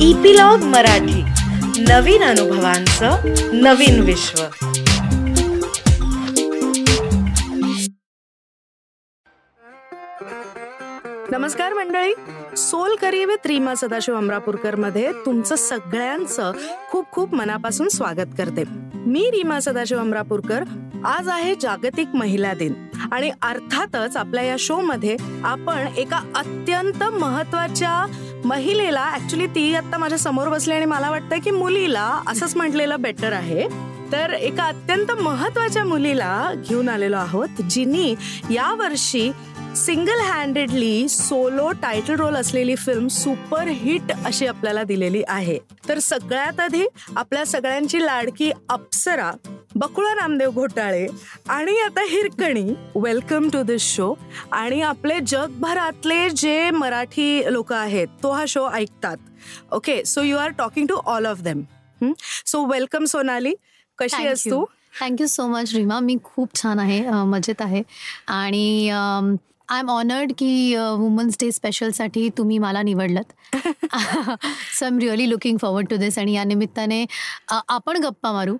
Epilogue Marathi. नवीन अनुभवांचं नवीन विश्व. नमस्कार मंडळी. Soul curry with Reema Sadashiv अमरापूरकरमध्ये तुमचं सगळ्यांचं खूप खूप मनापासून स्वागत करते. मी रीमा सदाशिव अमरापूरकर. आज आहे जागतिक महिला दिन. आणि अर्थातच आपल्या या शो मध्ये आपण एका अत्यंत महत्त्वाच्या महिलेला ऍक्च्युली ती आता माझ्यासमोर बसली आणि मला वाटतं की मुलीला असंच म्हटलेलं बेटर आहे. तर एका अत्यंत महत्त्वाच्या मुलीला घेऊन आलेलो आहोत जिनी यावर्षी single handedly solo title role असलेली फिल्म सुपर हिट अशी आपल्याला दिलेली आहे. तर सगळ्यात आधी आपल्या सगळ्यांची लाडकी अप्सरा बकुळा नामदेव घोटाळे आणि आता Hirkani welcome to this show आणि आपले जगभरातले जे मराठी लोक आहेत तो हा शो ऐकतात. Okay so you are talking to all of them so welcome Sonali. कशी आहेस. तू? Thank you so much Reema. मी खूप छान आहे मजेत आहे. आणि आय एम ऑनर्ड की वुमन्स डे स्पेशलसाठी तुम्ही मला निवडलत. So I am really looking forward to this आणि या निमित्ताने आपण गप्पा मारू.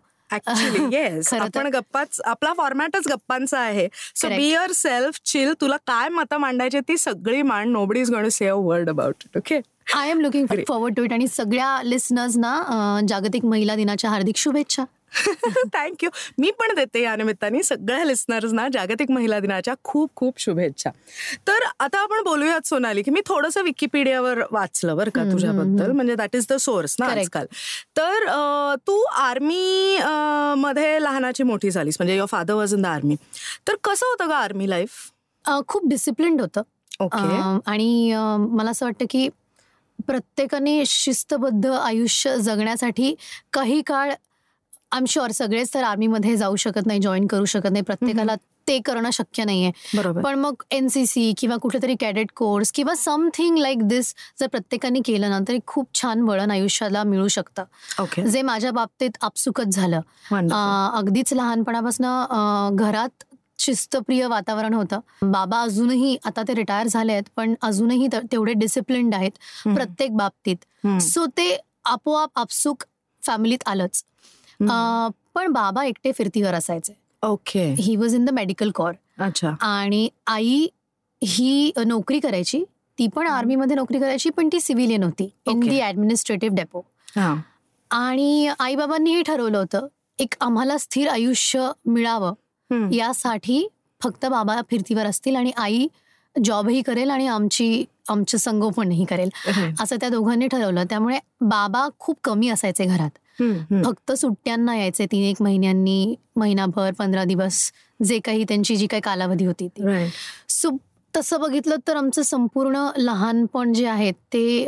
येस. आपण गप्पाच आपला फॉर्मॅटच गप्पांचा आहे. So. Be yourself chill तुला काय मतं मांडायची ती सगळी मांड nobody is gonna say a word about it okay I am looking. Forward to it आणि सगळ्या लिस्नर्सना जागतिक महिला दिनाच्या हार्दिक शुभेच्छा. थँक्यू मी पण देते या निमित्ताने सगळ्या लिस्नर्सना जागतिक महिला दिनाच्या खूप खूप शुभेच्छा. तर आता आपण बोलूयात सोनाली की मी थोडंसं विकिपीडियावर वाचलं बरं का तुझ्याबद्दल. म्हणजे दॅट इज द सोर्स ना. आजकाल. तर तू आर्मी मध्ये लहानाची मोठी झालीस. म्हणजे your father was in the army तर कसं होतं का आर्मी लाईफ खूप डिसिप्लिन्ड होतं. आणि मला असं वाटतं की प्रत्येकाने शिस्तबद्ध आयुष्य जगण्यासाठी काही काळ आय एम शुअर सगळेच तर आर्मीमध्ये जाऊ शकत नाही जॉईन करू शकत नाही. प्रत्येकाला ते करणं शक्य नाहीये. बरोबर. पण मग एन सी सी किंवा कुठेतरी कॅडेट कोर्स किंवा समथिंग लाईक दिस जर प्रत्येकाने केलं ना तरी खूप छान वळण आयुष्याला मिळू शकतं. ओके जे माझ्या बाबतीत आपसुकच झालं. अगदीच लहानपणापासून घरात शिस्तप्रिय वातावरण होतं. बाबा अजूनही आता ते रिटायर झाले आहेत पण अजूनही तेवढे डिसिप्लिन्ड आहेत. प्रत्येक बाबतीत. सो ते आपोआप आपसुक फॅमिलीत आलंच. पण बाबा एकटे फिरतीवर असायचे. Okay. He was in the medical corps अच्छा. आणि आई ही नोकरी करायची ती पण आर्मीमध्ये नोकरी करायची पण ती सिव्हिलियन होती इन. दी ऍडमिनिस्ट्रेटिव्ह डेपो हा. आणि आईबाबांनीही ठरवलं होतं एक आम्हाला स्थिर आयुष्य मिळावं. यासाठी फक्त बाबा फिरतीवर असतील आणि आई जॉबही करेल आणि आमची आमचं संगोपनही करेल. असं त्या दोघांनी ठरवलं. त्यामुळे बाबा खूप कमी असायचे घरात. फक्त सुट्ट्यांना यायचे तीन एक महिन्यांनी महिनाभर पंधरा दिवस जे काही त्यांची जी काही कालावधी होती ती. सो तसं बघितलं तर आमचं संपूर्ण लहानपण जे आहे ते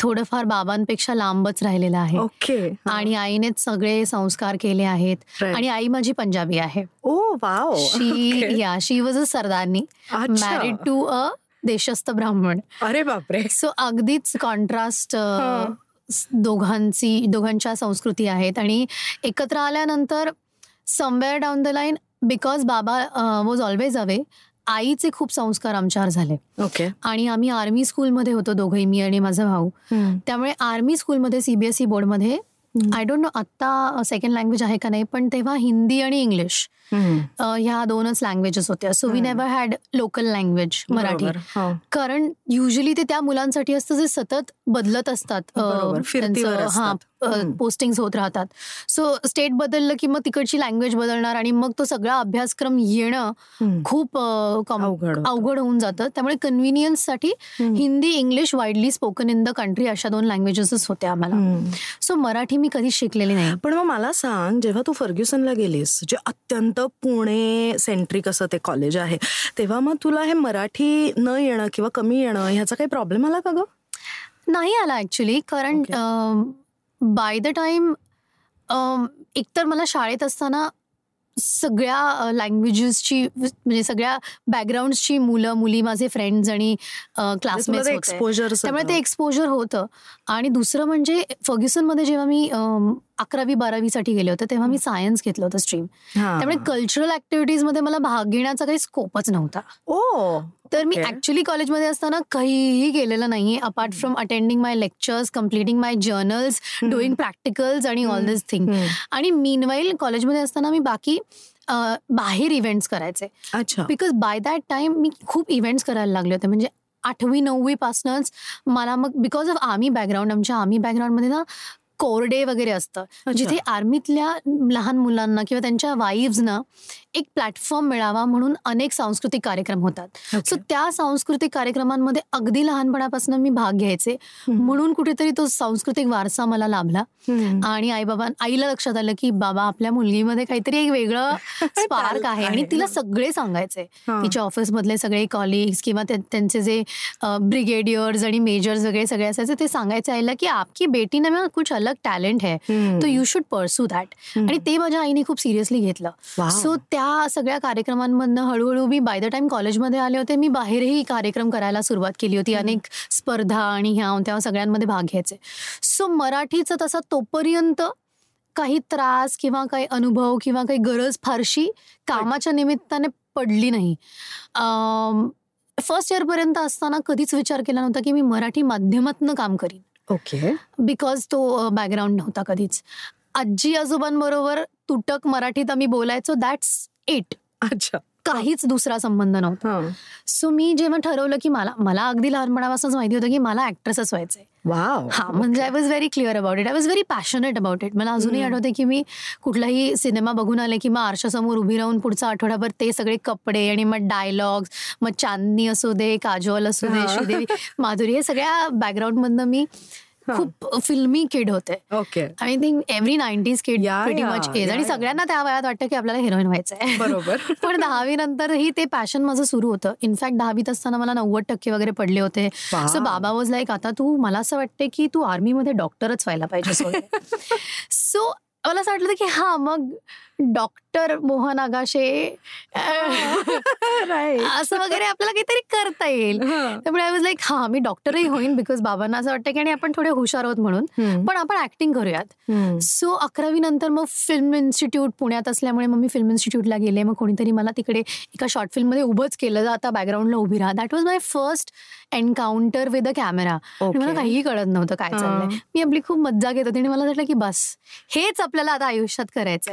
थोडंफार बाबांपेक्षा लांबच राहिलेलं आहे. ओके आणि आईनेच सगळे संस्कार केले आहेत. Right. आणि आई माझी पंजाबी आहे. ओ wow she yeah she was a Sardarni. Married to a Deshastha Brahmin अरे बापरे. सो अगदीच कॉन्ट्रास्ट. दोघांची दोघांच्या संस्कृती आहेत आणि एकत्र आल्यानंतर somewhere down the line because बाबा वॉज ऑलवेज अवे आईचे खूप संस्कार आमच्यावर झाले. ओके आणि आम्ही आर्मी स्कूलमध्ये होतो दोघंही मी आणि माझा भाऊ. त्यामुळे आर्मी स्कूलमध्ये सीबीएसई बोर्डमध्ये आय डोंट नो आत्ता सेकंड लँग्वेज आहे का नाही पण तेव्हा हिंदी आणि इंग्लिश ह्या दोनच लँग्वेजेस होत्या so we. Never had local language Marathi. हो. कारण युजली ते त्या मुलांसाठी असतं जे सतत बदलत असतात हा. पोस्टिंग होत राहतात सो स्टेट बदललं की मग तिकडची लँग्वेज बदलणार आणि मग तो सगळा अभ्यासक्रम येणं. खूप अवघड होऊन जातं त्यामुळे कन्व्हिनियन्ससाठी. Hindi English widely spoken in the country अशा दोन लँग्वेजेसच होत्या आम्हाला. सो मराठी मी कधीच शिकलेली नाही पण मग मला सांग जेव्हा तू फर्ग्युसनला गेलीस जे अत्यंत पुणे सेंट्रिक असं ते कॉलेज आहे. तेव्हा मग तुला हे मराठी न येणं किंवा कमी येणं ह्याचा काही प्रॉब्लेम आला का ग? नाही आला ऍक्च्युली कारण बाय द टाइम एकतर मला शाळेत असताना सगळ्या लँग्वेजेसची म्हणजे सगळ्या बॅकग्राऊंडची मुलं मुली माझे फ्रेंड्स आणि क्लासमेट्स होते. एक्सपोजर त्यामुळे ते एक्सपोजर होतं. आणि दुसरं म्हणजे फर्ग्युसनमध्ये जेव्हा मी अकरावी बारावीसाठी गेले होते तेव्हा मी सायन्स घेतलं होतं स्ट्रीम. त्यामुळे कल्चरल ऍक्टिव्हिटीजमध्ये मला भाग घेण्याचा काही स्कोपच नव्हता. ओ तर मी. ऍक्च्युली कॉलेजमध्ये असताना काहीही केलेलं नाहीये apart from attending my lectures completing my journals doing practicals आणि ऑल दिस थिंग. आणि मीनवाईल कॉलेजमध्ये असताना मी बाकी बाहेर इव्हेंट्स करायचे. अच्छा. बिकॉज बाय दॅट टाइम मी खूप इव्हेंट्स करायला लागले होते. म्हणजे आठवी नववी पासूनच मला मग बिकॉज ऑफ आर्मी बॅकग्राऊंड आमच्या आर्मी बॅकग्राऊंडमध्ये ना कोर डे वगैरे असतं. जिथे आर्मीतल्या लहान मुलांना किंवा त्यांच्या वाईव्सना एक प्लॅटफॉर्म मिळावा म्हणून अनेक सांस्कृतिक कार्यक्रम होतात. सो त्या सांस्कृतिक कार्यक्रमांमध्ये अगदी लहानपणापासून मी भाग घ्यायचे म्हणून कुठेतरी तो सांस्कृतिक वारसा मला लाभला. आणि आई बाबा आईला लक्षात आलं की बाबा आपल्या मुलगीमध्ये काहीतरी एक वेगळं स्पार्क आहे आणि. तिला सगळे सांगायचे. तिच्या ऑफिसमधले सगळे कॉलिग्स किंवा त्यांचे जे ब्रिगेडियर्स आणि मेजर्स वगैरे सगळे असायचे ते सांगायचे आईला की आपकी बेटी ना कुछ अलग टॅलेंट है. तो यू शुड परसू दॅट आणि ते माझ्या आईने खूप सिरियसली घेतलं. सो त्या सगळ्या कार्यक्रमांमधनं हळूहळू मी बाय द टाइम कॉलेजमध्ये आले होते मी बाहेरही कार्यक्रम करायला सुरुवात केली होती. अनेक स्पर्धा आणि ह्या त्या सगळ्यांमध्ये भाग घ्यायचे. सो मराठीचा तसा तोपर्यंत काही त्रास किंवा काही अनुभव किंवा काही गरज फारशी कामाच्या निमित्ताने पडली नाही. फर्स्ट इयरपर्यंत असताना कधीच विचार केला नव्हता की मी मराठी माध्यमातनं काम करीन. ओके. बिकॉज तो बॅकग्राऊंड नव्हता कधीच. आजी आजोबांबरोबर तुटक मराठीत आम्ही बोलायचो. दॅट्स इट अच्छा. काहीच दुसरा संबंध नव्हता. सो मी जेव्हा ठरवलं की मला मला अगदी लहानपणापासूनच माहिती होतं की मला ऍक्ट्रेसच व्हायचंय. वाव हा म्हणजे I was very clear about it I was very passionate about it मला अजूनही आठवते की मी कुठलाही सिनेमा बघून आले की मग आरशासमोर उभी राहून पुढचा आठवड्याभर ते सगळे कपडे आणि मग डायलॉग्स मग चांदनी असू दे काजोल असू दे. श्रीदेवी माधुरी हे सगळ्या बॅकग्राऊंड मधनं मी खूप फिल्मी किड होते. Okay. I think every nineties kid much age आणि सगळ्यांना त्या वयात वाटतं की आपल्याला हिरोईन व्हायचं आहे बरोबर. पण दहावी नंतरही ते पॅशन माझं सुरू होतं. इनफॅक्ट दहावीत असताना मला नव्वद टक्के वगैरे पडले होते. सो बाबा वॉज लाईक आता तू मला असं वाटते की तू आर्मीमध्ये डॉक्टरच व्हायला पाहिजे सो मला असं वाटलं की हा मग डॉक्टर मोहन आगाशे. असं वगैरे आपल्याला काहीतरी करता येईल. त्यामुळे आय वॉज लाईक हा मी डॉक्टरही होईन बिकॉज बाबांना असं वाटतं की आणि आपण थोडे हुशार आहोत म्हणून. पण आपण ऍक्टिंग करूयात. सो अकरावी नंतर मग फिल्म इन्स्टिट्यूट पुण्यात असल्यामुळे मग मी फिल्म इन्स्टिट्यूटला गेले. मग कोणीतरी मला तिकडे एका शॉर्ट फिल्ममध्ये उभंच केलं. जा आता बॅकग्राऊंडला उभी राहा. That was my first encounter with a camera. मला काहीही कळत नव्हतं काय चाललंय. मी आपली खूप मज्जा घेत होती आणि मला वाटलं की बस हेच आपल्याला आता आयुष्यात करायचं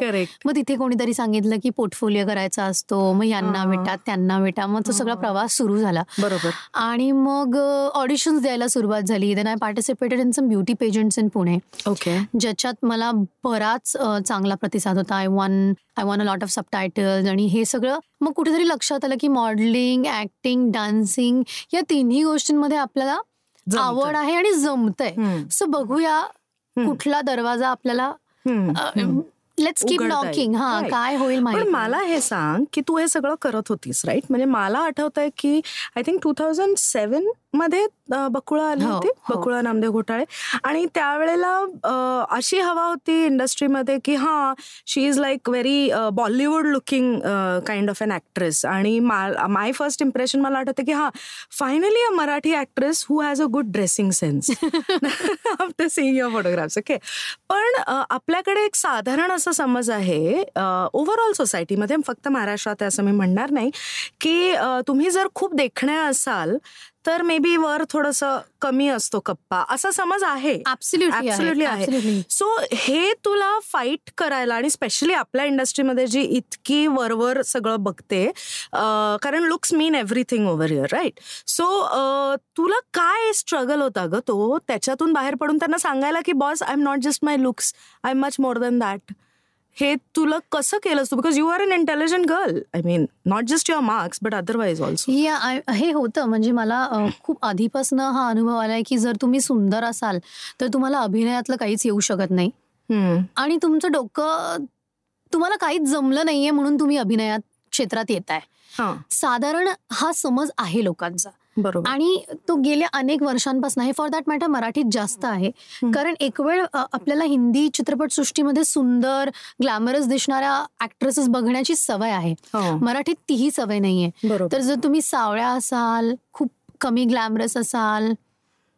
मग तिथे कोणीतरी सांगितलं की पोर्टफोलिओ करायचा असतो मग यांना. भेटा त्यांना भेटा मग तो सगळा प्रवास सुरू झाला. बरोबर. आणि मग ऑडिशन्स द्यायला सुरुवात झाली. Then I participated in some beauty pageants in Pune okay ज्याच्यात मला बराच चांगला प्रतिसाद होता. I won I won a lot of subtitles आणि हे सगळं मग कुठेतरी लक्षात आलं की मॉडेलिंग ऍक्टिंग डान्सिंग या तिन्ही गोष्टींमध्ये आपल्याला. आवड आहे आणि जमतंय. सो बघूया कुठला दरवाजा आपल्याला लेट्स कीप. नॉकिंग हा. काय होईल पण मला हे सांग की तू हे सगळं करत होतीस राईट म्हणजे मला आठवत आहे की I think two thousand seven मध्ये बकुळा आली हो, होती. हो. बकुळा नामदेव घोटाळे. आणि त्यावेळेला अशी हवा होती इंडस्ट्रीमध्ये की हा she is like very Bollywood looking kind of an actress आणि माय फर्स्ट इम्प्रेशन मला आठवतं की हा finally a Marathi actress who has a good dressing sense after seeing your photographs okay पण आपल्याकडे एक साधारण असा समज आहे ओव्हरऑल सोसायटीमध्ये फक्त महाराष्ट्रात आहे असं मी म्हणणार नाही की तुम्ही जर खूप देखण्या असाल तर मे बी वर थोडस कमी असतो कप्पा. असा समज आहे. आहे. सो हे तुला फाईट करायला आणि स्पेशली आपल्या इंडस्ट्रीमध्ये जी इतकी वरवर सगळं बघते कारण looks mean everything over your right so तुला काय स्ट्रगल होता ग तो? त्याच्यातून बाहेर पडून त्यांना सांगायला की boss I am not just my looks I am much more than that हे तुला कसं केलंस तू? Because you are an intelligent girl I mean not just your marks but otherwise also हे होतं. म्हणजे मला खूप आधीपासून हा अनुभव आलाय की जर तुम्ही सुंदर असाल तर तुम्हाला अभिनयातलं काहीच येऊ शकत नाही. आणि तुमचं डोकं तुम्हाला काहीच जमलं नाहीये म्हणून तुम्ही अभिनयात क्षेत्रात येत आहे हां. साधारण हा समज आहे लोकांचा. बरोबर. आणि तो गेल्या अनेक वर्षांपासून आहे. फॉर दॅट मॅटर मराठीत जास्त आहे. कारण एक वेळ आपल्याला हिंदी चित्रपटसृष्टीमध्ये सुंदर ग्लॅमरस दिसणाऱ्या ऍक्ट्रेसेस बघण्याची सवय आहे. हो. मराठीत तीही सवय नाहीये. तर जर तुम्ही सावळ्या असाल खूप कमी ग्लॅमरस असाल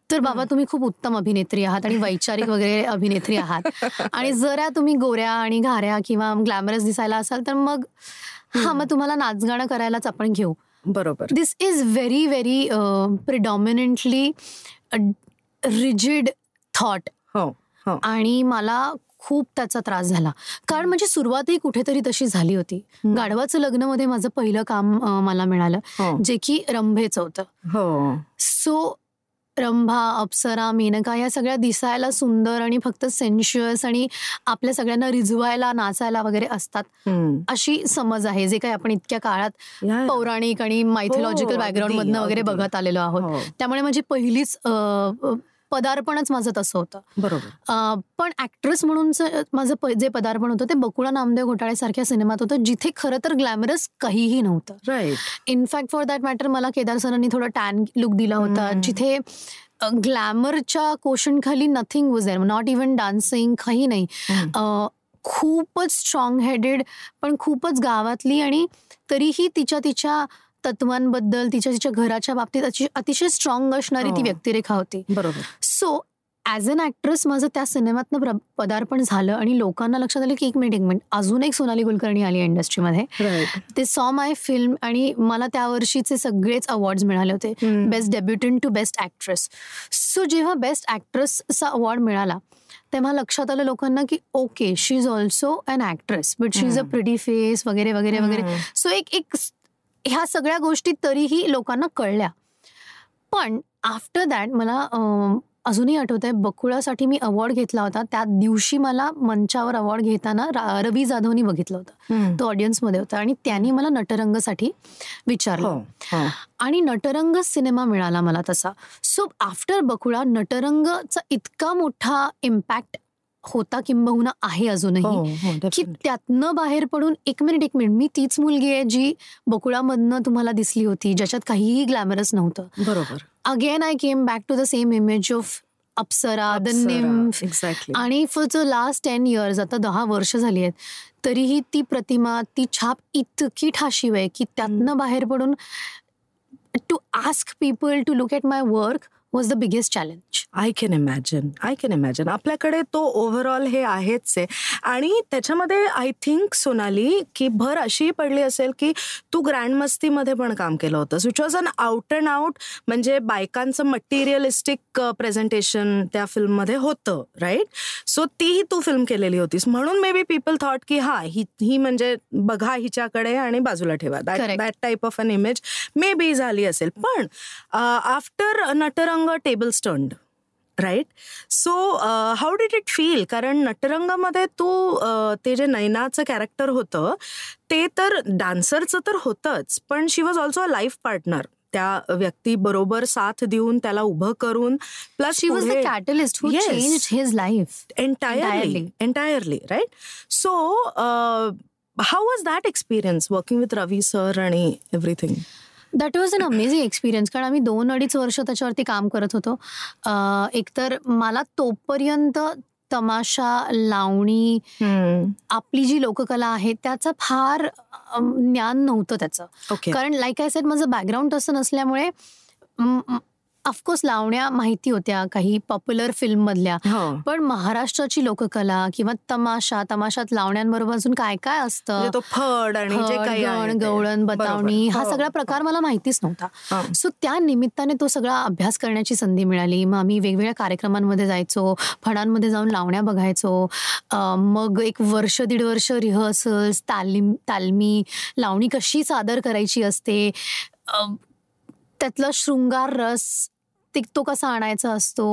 तर बाबा तुम्ही खूप उत्तम अभिनेत्री आहात आणि वैचारिक वगैरे अभिनेत्री आहात. आणि जरा तुम्ही गोऱ्या आणि घाऱ्या किंवा ग्लॅमरस दिसायला असाल तर मग हा. मग तुम्हाला नाचगाणं करायलाच आपण घेऊ. बरोबर. This is very very predominantly rigid thought हो हो. आणि मला खूप त्याचा त्रास झाला. कारण म्हणजे सुरुवातही कुठेतरी तशी झाली होती. गाढवाचं लग्नमध्ये माझं पहिलं काम मला मिळालं हो. जे की रंभेचं होतं. हो. सो रंभा अप्सरा मेनका या सगळ्या दिसायला सुंदर आणि फक्त सेन्शुअस आणि आपल्या सगळ्यांना रिझवायला नाचायला वगैरे असतात. अशी समज आहे जे काही आपण इतक्या काळात पौराणिक आणि मायथोलॉजिकल हो, बॅकग्राऊंड मधनं वगैरे. बघत आलेलो आहोत हो, त्यामुळे माझी पहिलीच पदार्पणच माझं तसं होतं. बरोबर. पण ऍक्ट्रेस म्हणूनचं माझं जे पदार्पण होतं ते बकुळा नामदेव घोटाळे सारख्या सिनेमात होतं जिथे खरं तर ग्लॅमरस काहीही नव्हतं. Right in fact for that matter मला केदार सरांनी थोडं टॅन लुक दिला होता. जिथे ग्लॅमरच्या कोशन खाली nothing was there not even dancing काही नाही. खूपच स्ट्रॉंग हेडेड पण खूपच गावातली आणि तरीही तिच्या तिच्या तत्वांबद्दल तिच्या तिच्या घराच्या बाबतीत अति- अतिशय स्ट्रॉंग असणारी ती हो. व्यक्तिरेखा होती. बरोबर. सो ॲज अन ॲक्ट्रेस माझं त्या सिनेमातनं पदार्पण झालं आणि लोकांना लक्षात आलं की एक मिनिट एक मिनिट अजून एक सोनाली कुलकर्णी आली इंडस्ट्रीमध्ये ते सॉ माय फिल्म आणि मला त्या वर्षीचे सगळेच अवॉर्ड्स मिळाले होते. Best debutant to best actress so जेव्हा बेस्ट ॲक्ट्रेसचा अवॉर्ड मिळाला तेव्हा लक्षात आलं लोकांना की okay she is also an actress but she is a. Pretty face वगैरे वगैरे. वगैरे सो एक एक ह्या सगळ्या गोष्टी तरीही लोकांना कळल्या. पण आफ्टर दॅट मला अजूनही आठवत आहे बकुळासाठी मी अवॉर्ड घेतला होता. त्या दिवशी मला मंचावर अवॉर्ड घेताना रा- रवी जाधवनी बघितलं होतं. तो ऑडियन्समध्ये होता आणि त्यांनी मला नटरंगसाठी विचारलं. हो हो. आणि नटरंग सिनेमा मिळाला मला तसा. सो आफ्टर बकुळा नटरंगचा इतका मोठा इम्पॅक्ट होता किंबहुना आहे अजूनही. हो हो की. त्यातनं बाहेर पडून एक मिनिट एक मिनिट मी तीच मुलगी आहे जी बकुळामधनं तुम्हाला दिसली होती ज्याच्यात काहीही ग्लॅमरस नव्हतं. बरोबर. Again I came back to the same image of Apsara the nymph exactly आणि for the last ten years आता दहा वर्ष झाली आहेत तरीही ती प्रतिमा ती छाप इतकी ठाशीव आहे की त्यातनं बाहेर पडून to ask people to look at my work was the biggest challenge I can imagine I can imagine आपल्याकडे तो ओव्हरऑल हे आहेच आहे. आणि त्याच्यामध्ये आय थिंक सोनाली की भर अशी पडली असेल की तू ग्रँड मस्तीमध्ये पण काम केलं होतंस which was an out and out म्हणजे बायकांचं मटेरियलिस्टिक प्रेझेंटेशन त्या फिल्ममध्ये होतं राईट सो तीही तू फिल्म केलेली होतीस. म्हणून मे बी पीपल थॉट की हा ही ही म्हणजे बघा हिच्याकडे आणि बाजूला ठेवा. That type of an image may be झाली असेल. पण after Natarang table stand right so how did it feel कारण नटरंगामध्ये तू अ, ते जे नैनाचं कॅरेक्टर होतं ते तर डान्सरचं तर होतंच पण she was also a life partner त्या व्यक्तीबरोबर साथ देऊन त्याला उभं करून plus she was the catalyst who. Change his life entirely. Right? So uh, how was that experience working with ravi sir आणि everything? That was an amazing experience कारण आम्ही दोन अडीच वर्ष त्याच्यावरती काम करत होतो. एकतर मला तोपर्यंत तमाशा लावणी आपली जी लोककला आहे त्याचं फार ज्ञान नव्हतं त्याचं. कारण लाईक आय सेड माझं बॅकग्राऊंड तसं नसल्यामुळे ऑफकोर्स लावण्या माहिती होत्या काही पॉप्युलर फिल्म मधल्या हो पण महाराष्ट्राची लोककला किंवा तमाशा तमाशात लावण्यांबरोबर अजून काय काय असतं म्हणजे तो फड आणि जे काही. गवळण बतावणी. हा हो. सगळा प्रकार मला माहितीच नव्हता हा. सो त्या निमित्ताने तो सगळा अभ्यास करण्याची संधी मिळाली मग आम्ही वेगवेगळ्या कार्यक्रमांमध्ये जायचो फडांमध्ये जाऊन लावण्या बघायचो मग एक वर्ष दीड वर्ष रिहर्सल्स तालीम तालमी लावणी कशी सादर करायची असते त्यातला शृंगार रस ते तो कसा आणायचा असतो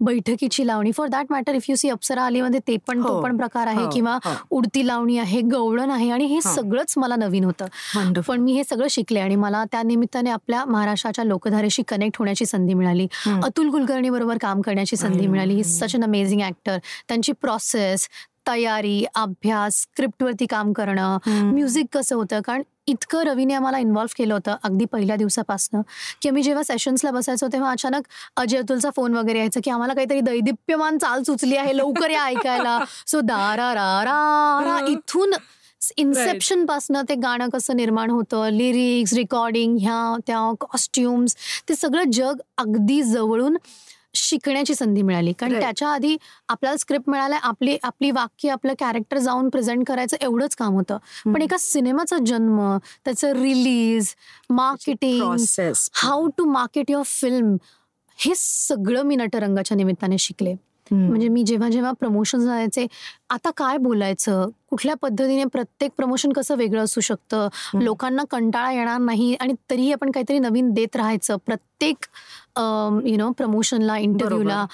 बैठकीची लावणी for that matter if you see Apsara आलीमध्ये ते पण तो हो. पण प्रकार आहे हो, किंवा हो. उडती लावणी आहे गवळण आहे आणि हे. सगळंच मला नवीन होतं. पण मी हे सगळं शिकले आणि मला त्या निमित्ताने आपल्या महाराष्ट्राच्या लोकधारेशी कनेक्ट होण्याची संधी मिळाली. अतुल कुलकर्णी बरोबर काम करण्याची संधी. मिळाली ही सच अन अमेझिंग ऍक्टर त्यांची प्रोसेस तयारी अभ्यास स्क्रिप्टवरती काम करणं. म्युझिक कसं होतं कारण इतकं रवीने आम्हाला इन्व्हॉल्व्ह केलं होतं अगदी पहिल्या दिवसापासनं की आम्ही जेव्हा सेशन्सला बसायचो तेव्हा अचानक अजय अतुलचा फोन वगैरे यायचा की आम्हाला काहीतरी दैदिप्यमान चाल सुचली आहे लवकर या ऐकायला. सो दारा रा रा रा इथून इन्सेप्शन पासनं ते गाणं कसं निर्माण होतं लिरिक्स रेकॉर्डिंग ह्या त्या कॉस्ट्युम्स ते सगळं जग अगदी जवळून शिकण्याची संधी मिळाली. कारण. त्याच्या आधी आपल्याला स्क्रिप्ट मिळालाय आपली आपली वाक्य आपलं कॅरेक्टर जाऊन प्रेझेंट करायचं एवढंच काम होतं. पण एका सिनेमाचा जन्म त्याचं release marketing process how to market your film हे सगळं मी नटरंगाच्या निमित्ताने शिकले. म्हणजे मी जेव्हा जेव्हा प्रमोशन जायचे आता काय बोलायचं? कुठल्या पद्धतीने प्रत्येक प्रमोशन कसं वेगळं असू शकतं. लोकांना कंटाळा येणार नाही आणि तरीही आपण काहीतरी नवीन देत राहायचं. प्रत्येक यु नो प्रमोशनला इंटरव्ह्यूला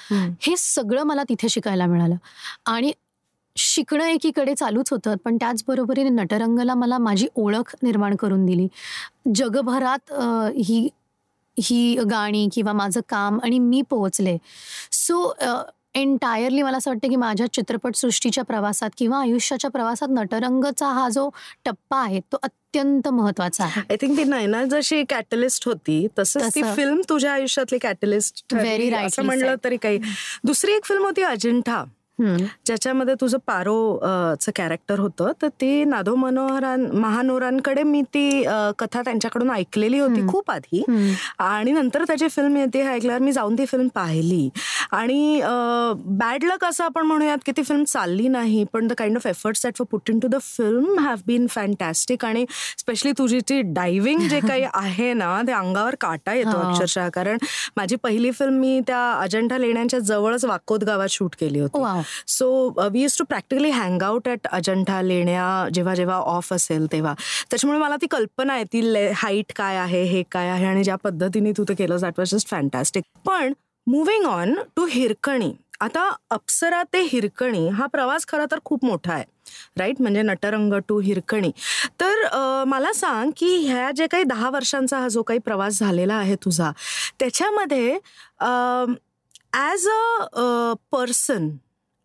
हे सगळं मला तिथे शिकायला मिळालं. आणि शिकणं एकीकडे चालूच होतं पण त्याचबरोबरीने नटरंगला मला माझी ओळख निर्माण करून दिली. जगभरात ही ही गाणी किंवा माझं काम आणि मी पोहोचले. सो एंटायरली मला असं वाटतं की माझ्या चित्रपटसृष्टीच्या प्रवासात किंवा आयुष्याच्या प्रवासात नटरंगचा हा जो टप्पा आहे तो अत्यंत महत्त्वाचा आहे आय थिंक ती नैना जशी कॅटलिस्ट होती तसंच ती. फिल्म तुझ्या आयुष्यातली कॅटलिस्ट Very rightly असं म्हणलं. तरी काही दुसरी एक फिल्म होती अजिंठा. ज्याच्यामध्ये तुझं पारो अ, चं कॅरेक्टर होतं तर ती नादो मनोहरान महानोरांकडे मी ती कथा त्यांच्याकडून ऐकलेली होती. खूप आधी. आणि नंतर त्याची फिल्म येते हे ऐकल्यावर मी जाऊन ती फिल्म पाहिली. आणि बॅड लक असं आपण म्हणूयात की ती फिल्म चालली नाही पण the kind of efforts that for put in to the film have been fantastic आणि स्पेशली तुझी ती डायव्हिंग जे काही आहे ना ते अंगावर काटा येतो हो. अक्षरशः. कारण माझी पहिली फिल्म मी त्या अजंठा लेण्यांच्या जवळच वाकोद गावात शूट केली होती. So we use to practically hang out at Ajanta लेण्या जेव्हा जेव्हा ऑफ असेल तेव्हा. त्याच्यामुळे मला ती कल्पना आहे ती हाईट काय आहे हे काय आहे आणि ज्या पद्धतीने तू ते केलं दॅट वॉज जस्ट फॅन्टॅस्टिक पण मुव्हिंग ऑन टू हिरकणी आता अप्सरा ते हिरकणी हा प्रवास खरा तर खूप मोठा आहे. राईट म्हणजे नटरंग टू हिरकणी तर मला सांग की ह्या जे काही दहा वर्षांचा हा जो काही प्रवास झालेला आहे तुझा त्याच्यामध्ये as a person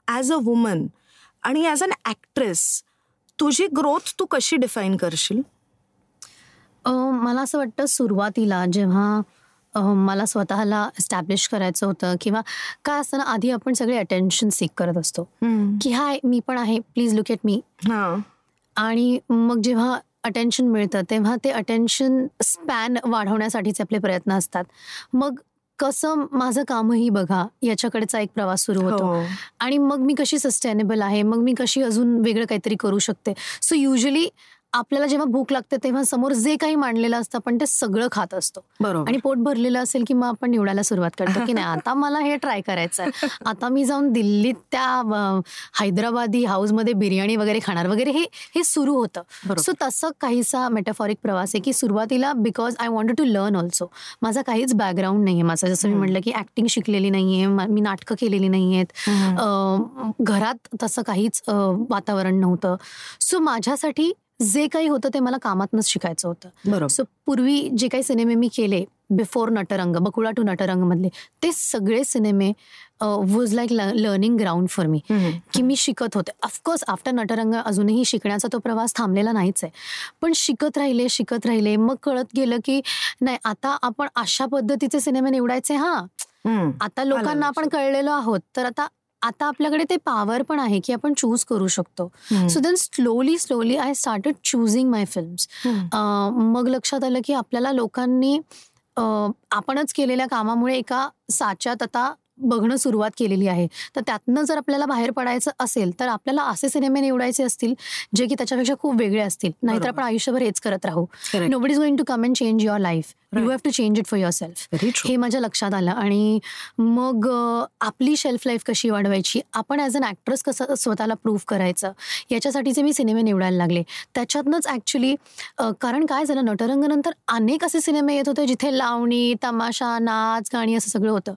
as a woman आणि ॲज अन ॲक्ट्रेस तुझी ग्रोथ तू कशी डिफाईन करशील? मला असं वाटतं सुरुवातीला जेव्हा मला स्वतःला एस्टॅब्लिश करायचं होतं किंवा काय असतं ना आधी आपण सगळे अटेन्शन सीक करत असतो. की हाय मी पण आहे प्लीज लुक एट मी आणि मग जेव्हा अटेन्शन मिळतं तेव्हा ते अटेन्शन स्पॅन वाढवण्यासाठीचे आपले प्रयत्न असतात. मग कसं माझं कामही बघा याच्याकडेचा एक प्रवास सुरू होतो. हो आणि मग मी कशी सस्टेनेबल आहे? मग मी कशी अजून वेगळं काहीतरी करू शकते? सो युजली आपल्याला जेव्हा भूक लागते तेव्हा समोर जे काही मांडलेलं असतं आपण ते सगळं खात असतो. बरोबर. आणि पोट भरलेलं असेल की मग आपण निवडायला सुरुवात करतो की नाही आता मला हे ट्राय करायचं आहे आता मी जाऊन दिल्लीत त्या हैदराबादी हाऊसमध्ये बिर्याणी वगैरे खाणार वगैरे हे हे सुरू होतं. सो तसं काहीसा मेटाफॉरिक प्रवास आहे की सुरुवातीला because I want to learn also माझा काहीच बॅकग्राऊंड नाही आहे माझं. जसं मी. म्हटलं की ऍक्टिंग शिकलेली नाही आहे मी नाटकं केलेली नाही आहेत घरात तसं काहीच वातावरण नव्हतं. सो माझ्यासाठी जे काही होतं ते मला कामातनंच शिकायचं होतं. बरोबर. सो पूर्वी जे काही सिनेमे मी केले बिफोर नटरंग बकुळा टू नटरंग मधले ते सगळे सिनेमे was like learning ground for me. की मी शिकत होते. ऑफकोर्स आफ्टर नटरंग अजूनही शिकण्याचा तो प्रवास थांबलेला नाहीच आहे. पण शिकत राहिले शिकत राहिले मग कळत गेलं की नाही आता आपण अशा पद्धतीचे सिनेमे निवडायचे हा. आता लोकांना आपण कळलेलो आहोत. तर आता आता आपल्याकडे ते पॉवर पण आहे की आपण चूज करू शकतो. So then slowly slowly I started choosing my films मग लक्षात आलं की आपल्याला लोकांनी आपणच केलेल्या कामामुळे एका साच्यात आता बघणं सुरुवात केलेली आहे. तर त्यातनं जर आपल्याला बाहेर पडायचं असेल तर आपल्याला असे सिनेमे निवडायचे असतील जे की त्याच्यापेक्षा खूप वेगळे असतील. नाहीतर. आपण आयुष्यभर हेच करत राहू. Correct. No is going to come and change your life you. Have to change it for yourself. हे माझ्या लक्षात आलं. आणि मग आपली शेल्फ लाईफ कशी वाढवायची? आपण ॲज अन ॲक्ट्रेस कसं स्वतःला प्रूव्ह करायचं? याच्यासाठीचे मी सिनेमे निवडायला लागले. त्याच्यातनंच ॲक्च्युली कारण काय झालं? नटरंगनंतर अनेक असे सिनेमे येत होते जिथे लावणी तमाशा नाच गाणी असं सगळं होतं.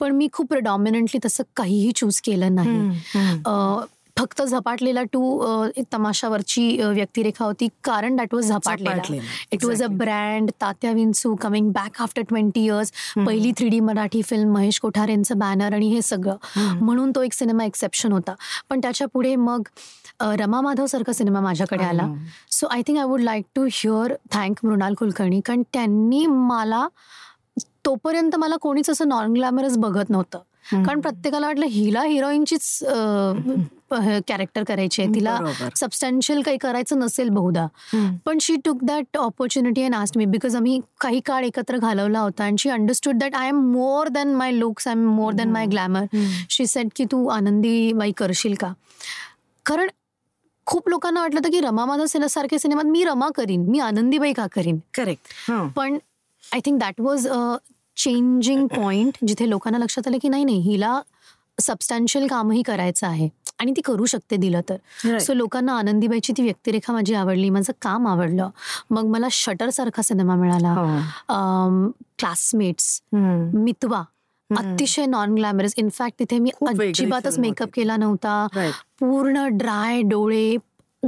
पण मी खूप प्रिडॉमिनंटली तसं काहीही चूज केलं नाही फक्त झपाटलेला टू तमाशावरची व्यक्तिरेखा होती कारण that was Zapatlela. It was a. Brand Tatya Vinchu coming back after twenty years. पहिली three D Marathi film Mahesh कोठारेंचं banner आणि हे सगळं. म्हणून तो एक सिनेमा एक्सेप्शन होता पण त्याच्या पुढे मग रमा माधव सारखा सिनेमा माझ्याकडे आला. So I think I would like to hear thank Mrunal Kulkarni कारण त्यांनी मला तोपर्यंत मला कोणीच असं नॉन ग्लॅमरस बघत नव्हतं. कारण प्रत्येकाला वाटलं हिला हिरोईनचीच कॅरेक्टर करायची आहे. तिला. सबस्टॅन्शियल काही करायचं नसेल बहुधा. पण she took that opportunity and asked me because आम्ही काही काळ एकत्र घालवला होता and she understood that I am more than my looks I am more than my glamour she said की तू आनंदी बाई करशील का? कारण खूप लोकांना वाटलं होतं की रमा माझा सिने सारख्या सिनेमात मी रमा करीन मी आनंदीबाई का करीन? करेक्ट पण I think that was changing point जिथे लोकांना लक्षात आलं की नाही नाही हिला सबस्टॅन्शियल कामही करायचं आहे. आणि ती करू शकते दिलं तर. Right. सो लोकांना आनंदीबाईची ती व्यक्तिरेखा माझी आवडली माझं काम आवडलं. मग मला शटर सारखा सिनेमा मिळाला. हो. क्लासमेट्स मितवा. अतिशय नॉन ग्लॅमरस इनफॅक्ट तिथे मी अजिबातच मेकअप. केला नव्हता. Right. पूर्ण ड्राय डोळे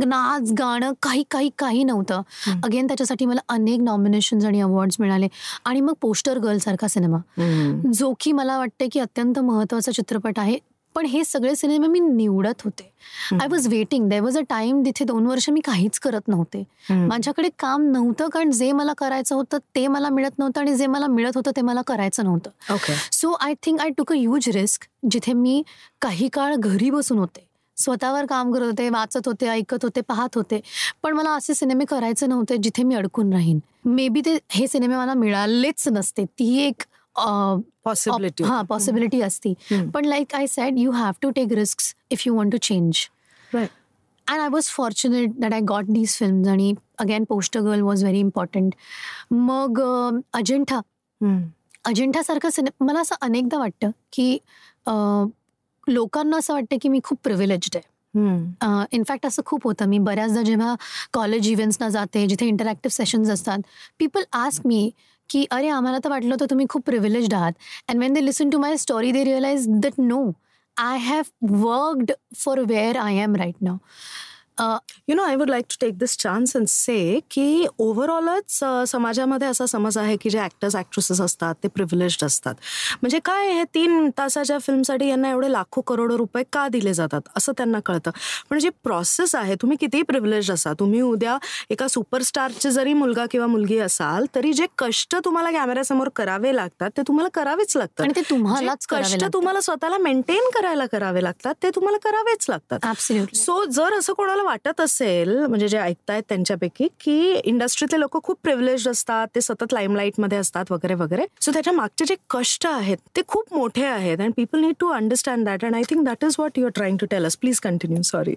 नाच गाणं काही काही काही नव्हतं. अगेन त्याच्यासाठी मला अनेक नॉमिनेशन आणि अवॉर्ड्स मिळाले. आणि मग पोस्टर गर्ल सारखा सिनेमा जो की मला वाटते की अत्यंत महत्त्वाचा चित्रपट आहे. पण हे सगळे सिनेमे मी निवडत होते. I was waiting there was a time तिथे दोन वर्ष मी काहीच करत नव्हते. माझ्याकडे काम नव्हतं कारण जे मला करायचं होतं ते मला मिळत नव्हतं आणि जे मला मिळत होतं ते मला करायचं नव्हतं. So I think I took a huge risk जिथे मी काही काळ घरी बसून होते. स्वतःवर काम करत होते वाचत होते ऐकत होते पाहत होते. पण मला असे सिनेमे करायचे नव्हते जिथे मी अडकून राहीन. मे बी ते हे सिनेमे मला मिळालेच नसते. ती एक पॉसिबिलिटी हा पॉसिबिलिटी असती. पण like I said you have to take risk if you want to change and I was fortunate that I got these films आणि again poster girl was very important मग अजिंठा अजिंठासारखं सिने मला असं अनेकदा वाटतं की लोकांना असं वाटतं की मी खूप प्रिव्हिलेज्ड आहे. इनफॅक्ट असं खूप होतं. मी बऱ्याचदा जेव्हा कॉलेज इव्हेंट्सना जाते जिथे इंटरॅक्टिव्ह सेशन्स असतात पीपल आस्क मी की अरे आम्हाला तर वाटलं होतं तुम्ही खूप प्रिव्हिलेज्ड आहात. And when they listen to my story they realise that no I have worked for where I am right now you know I would like to take this chance and say की ओव्हरऑलच समाजामध्ये असा समज आहे की जे actors actresses असतात ते प्रिव्हिलेज्ड असतात. म्हणजे काय हे तीन तासाच्या फिल्मसाठी यांना एवढे लाखो करोडो रुपये का दिले जातात? असं त्यांना कळतं. पण जी प्रोसेस आहे तुम्ही कितीही प्रिव्हिलेज्ड असा तुम्ही उद्या एका सुपरस्टारचे जरी मुलगा किंवा मुलगी असाल तरी जे कष्ट तुम्हाला कॅमेऱ्यासमोर करावे लागतात ते तुम्हाला करावेच लागतात. आणि ते करावे कष्ट. तुम्हाला स्वतःला मेंटेन करायला करावे लागतात ते तुम्हाला करावेच लागतात. सो जर असं कोणाला वाटत असेल म्हणजे जे ऐकतायत त्यांच्यापैकी की इंडस्ट्रीतले लोक खूप प्रिव्हिलेज असतात ते सतत लाईमलाईटमध्ये असतात वगैरे वगैरे. सो त्याच्या मागचे जे कष्ट आहेत ते खूप मोठे आहेत and people need to understand that and I think that is what you are trying to tell us please continue sorry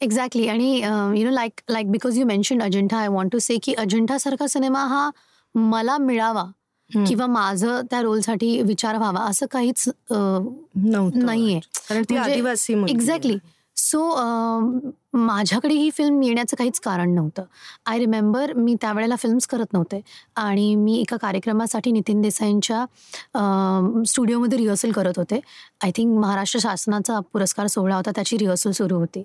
exactly आणि you know like like because you mention Ajanta I want to say की अजिंठासारखा cinema हा मला मिळावा किंवा माझं त्या रोलसाठी विचार व्हावा असं काहीच नव्हतं. नाहीये. कारण ती म्हणजे आदिवासी. एक्झॅक्टली सो माझ्याकडे ही फिल्म येण्याचं काहीच कारण नव्हतं. आय रिमेंबर मी त्यावेळेला फिल्म्स करत नव्हते. आणि मी एका कार्यक्रमासाठी नितीन देसाईंच्या स्टुडिओमध्ये रिहर्सल करत होते. आय थिंक महाराष्ट्र शासनाचा पुरस्कार सोहळा होता त्याची रिहर्सल सुरू होती.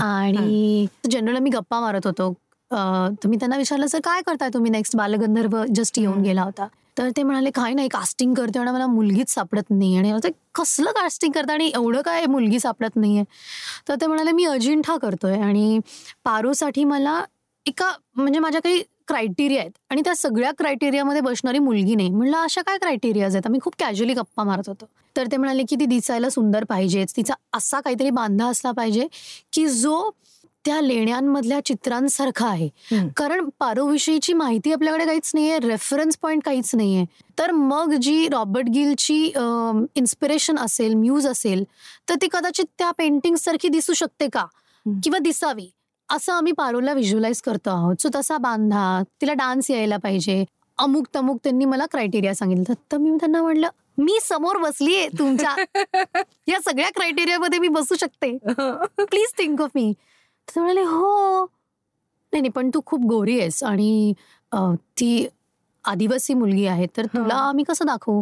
आणि जनरल मी गप्पा मारत होतो. तर मी त्यांना विचारलं सर काय करताय तुम्ही नेक्स्ट बालगंधर्व जस्ट येऊन गेला होता. तर ते म्हणाले काय नाही कास्टिंग करते आणि मला मुलगीच सापडत नाही आणि ते कसलं कास्टिंग करतं आणि एवढं काय मुलगी सापडत नाही आहे तर ते म्हणाले मी अजिंठा करतोय आणि पारोसाठी मला एका म्हणजे माझ्या काही क्रायटेरिया आहेत आणि त्या सगळ्या क्रायटेरियामध्ये बसणारी मुलगी नाही. म्हणलं अशा काय क्रायटेरियाज आहेत? आम्ही खूप कॅज्युअली गप्पा मारत होतो. तर ते म्हणाले की ती दिसायला सुंदर पाहिजेच तिचा असा काहीतरी बांधा असला पाहिजे की जो त्या लेण्यांमधल्या चित्रांसारखा आहे. कारण पारोविषयीची माहिती आपल्याकडे काहीच नाहीये रेफरन्स पॉईंट काहीच नाहीये. तर मग जी रॉबर्ट गिलची इन्स्पिरेशन असेल म्यूज असेल तर ती कदाचित त्या पेंटिंग सारखी दिसू शकते का. किंवा दिसावी? असं आम्ही पारोला व्हिज्युअलाइज करतो आहोत. सो तसा बांधा तिला डान्स यायला पाहिजे. अमुक तमुक त्यांनी मला क्रायटेरिया सांगितलं. तर मी त्यांना म्हणलं मी समोर बसलीये तुमच्या या सगळ्या क्रायटेरियामध्ये मी बसू शकते. Please think of me. तर ते म्हणाले हो. नाही नाही पण तू खूप गोरी आहेस आणि ती आदिवासी मुलगी आहे तर तुला. आम्ही कसं दाखवू?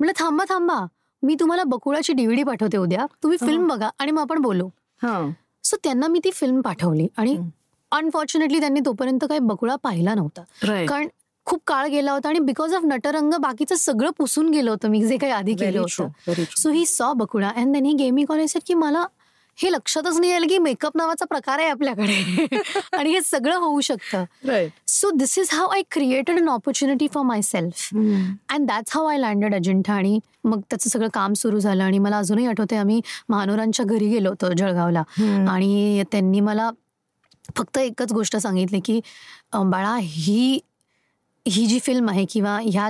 म्हणलं थांबा थांबा. मी तुम्हाला बकुळाची डीव्हीडी पाठवते उद्या. तुम्ही. फिल्म बघा आणि मग आपण बोलू. हा. सो त्यांना मी ती फिल्म पाठवली आणि. अनफॉर्च्युनेटली त्यांनी तोपर्यंत काही बकुळा पाहिला नव्हता. कारण खूप काळ गेला होता आणि बिकॉज ऑफ नटरंग बाकीचं सगळं पुसून गेलं होतं मी जे काही आधी केलं होतं. So he saw Bakula. And then he गेमी कॉलेज की मला हे लक्षातच नाही आलं की मेकअप नावाचा प्रकार आहे आपल्याकडे. आणि हे सगळं होऊ शकतं. So this is how I created an opportunity for myself and that's how I landed Ajanta आणि मग त्याचं सगळं काम सुरू झालं आणि मला अजूनही आठवते आम्ही महानोरांच्या घरी गेलो होतो जळगावला. आणि त्यांनी मला फक्त एकच गोष्ट सांगितली की बाळा ही ही जी फिल्म आहे किंवा ह्या